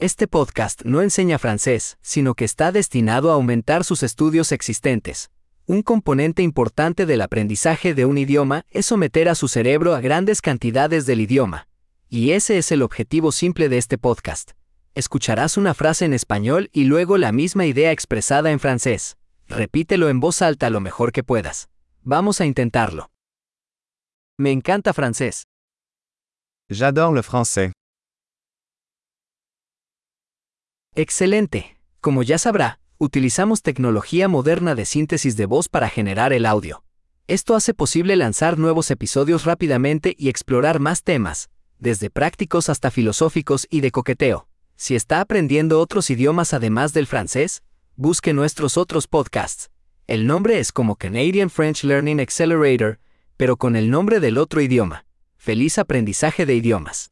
Este podcast no enseña francés, sino que está destinado a aumentar sus estudios existentes. Un componente importante del aprendizaje de un idioma es someter a su cerebro a grandes cantidades del idioma. Y ese es el objetivo simple de este podcast. Escucharás una frase en español y luego la misma idea expresada en francés. Repítelo en voz alta lo mejor que puedas. Vamos a intentarlo. Me encanta francés. J'adore le français. Excelente. Como ya sabrá, utilizamos tecnología moderna de síntesis de voz para generar el audio. Esto hace posible lanzar nuevos episodios rápidamente y explorar más temas, desde prácticos hasta filosóficos y de coqueteo. Si está aprendiendo otros idiomas además del francés, busque nuestros otros podcasts. El nombre es como Canadian French Learning Accelerator, pero con el nombre del otro idioma. Feliz aprendizaje de idiomas.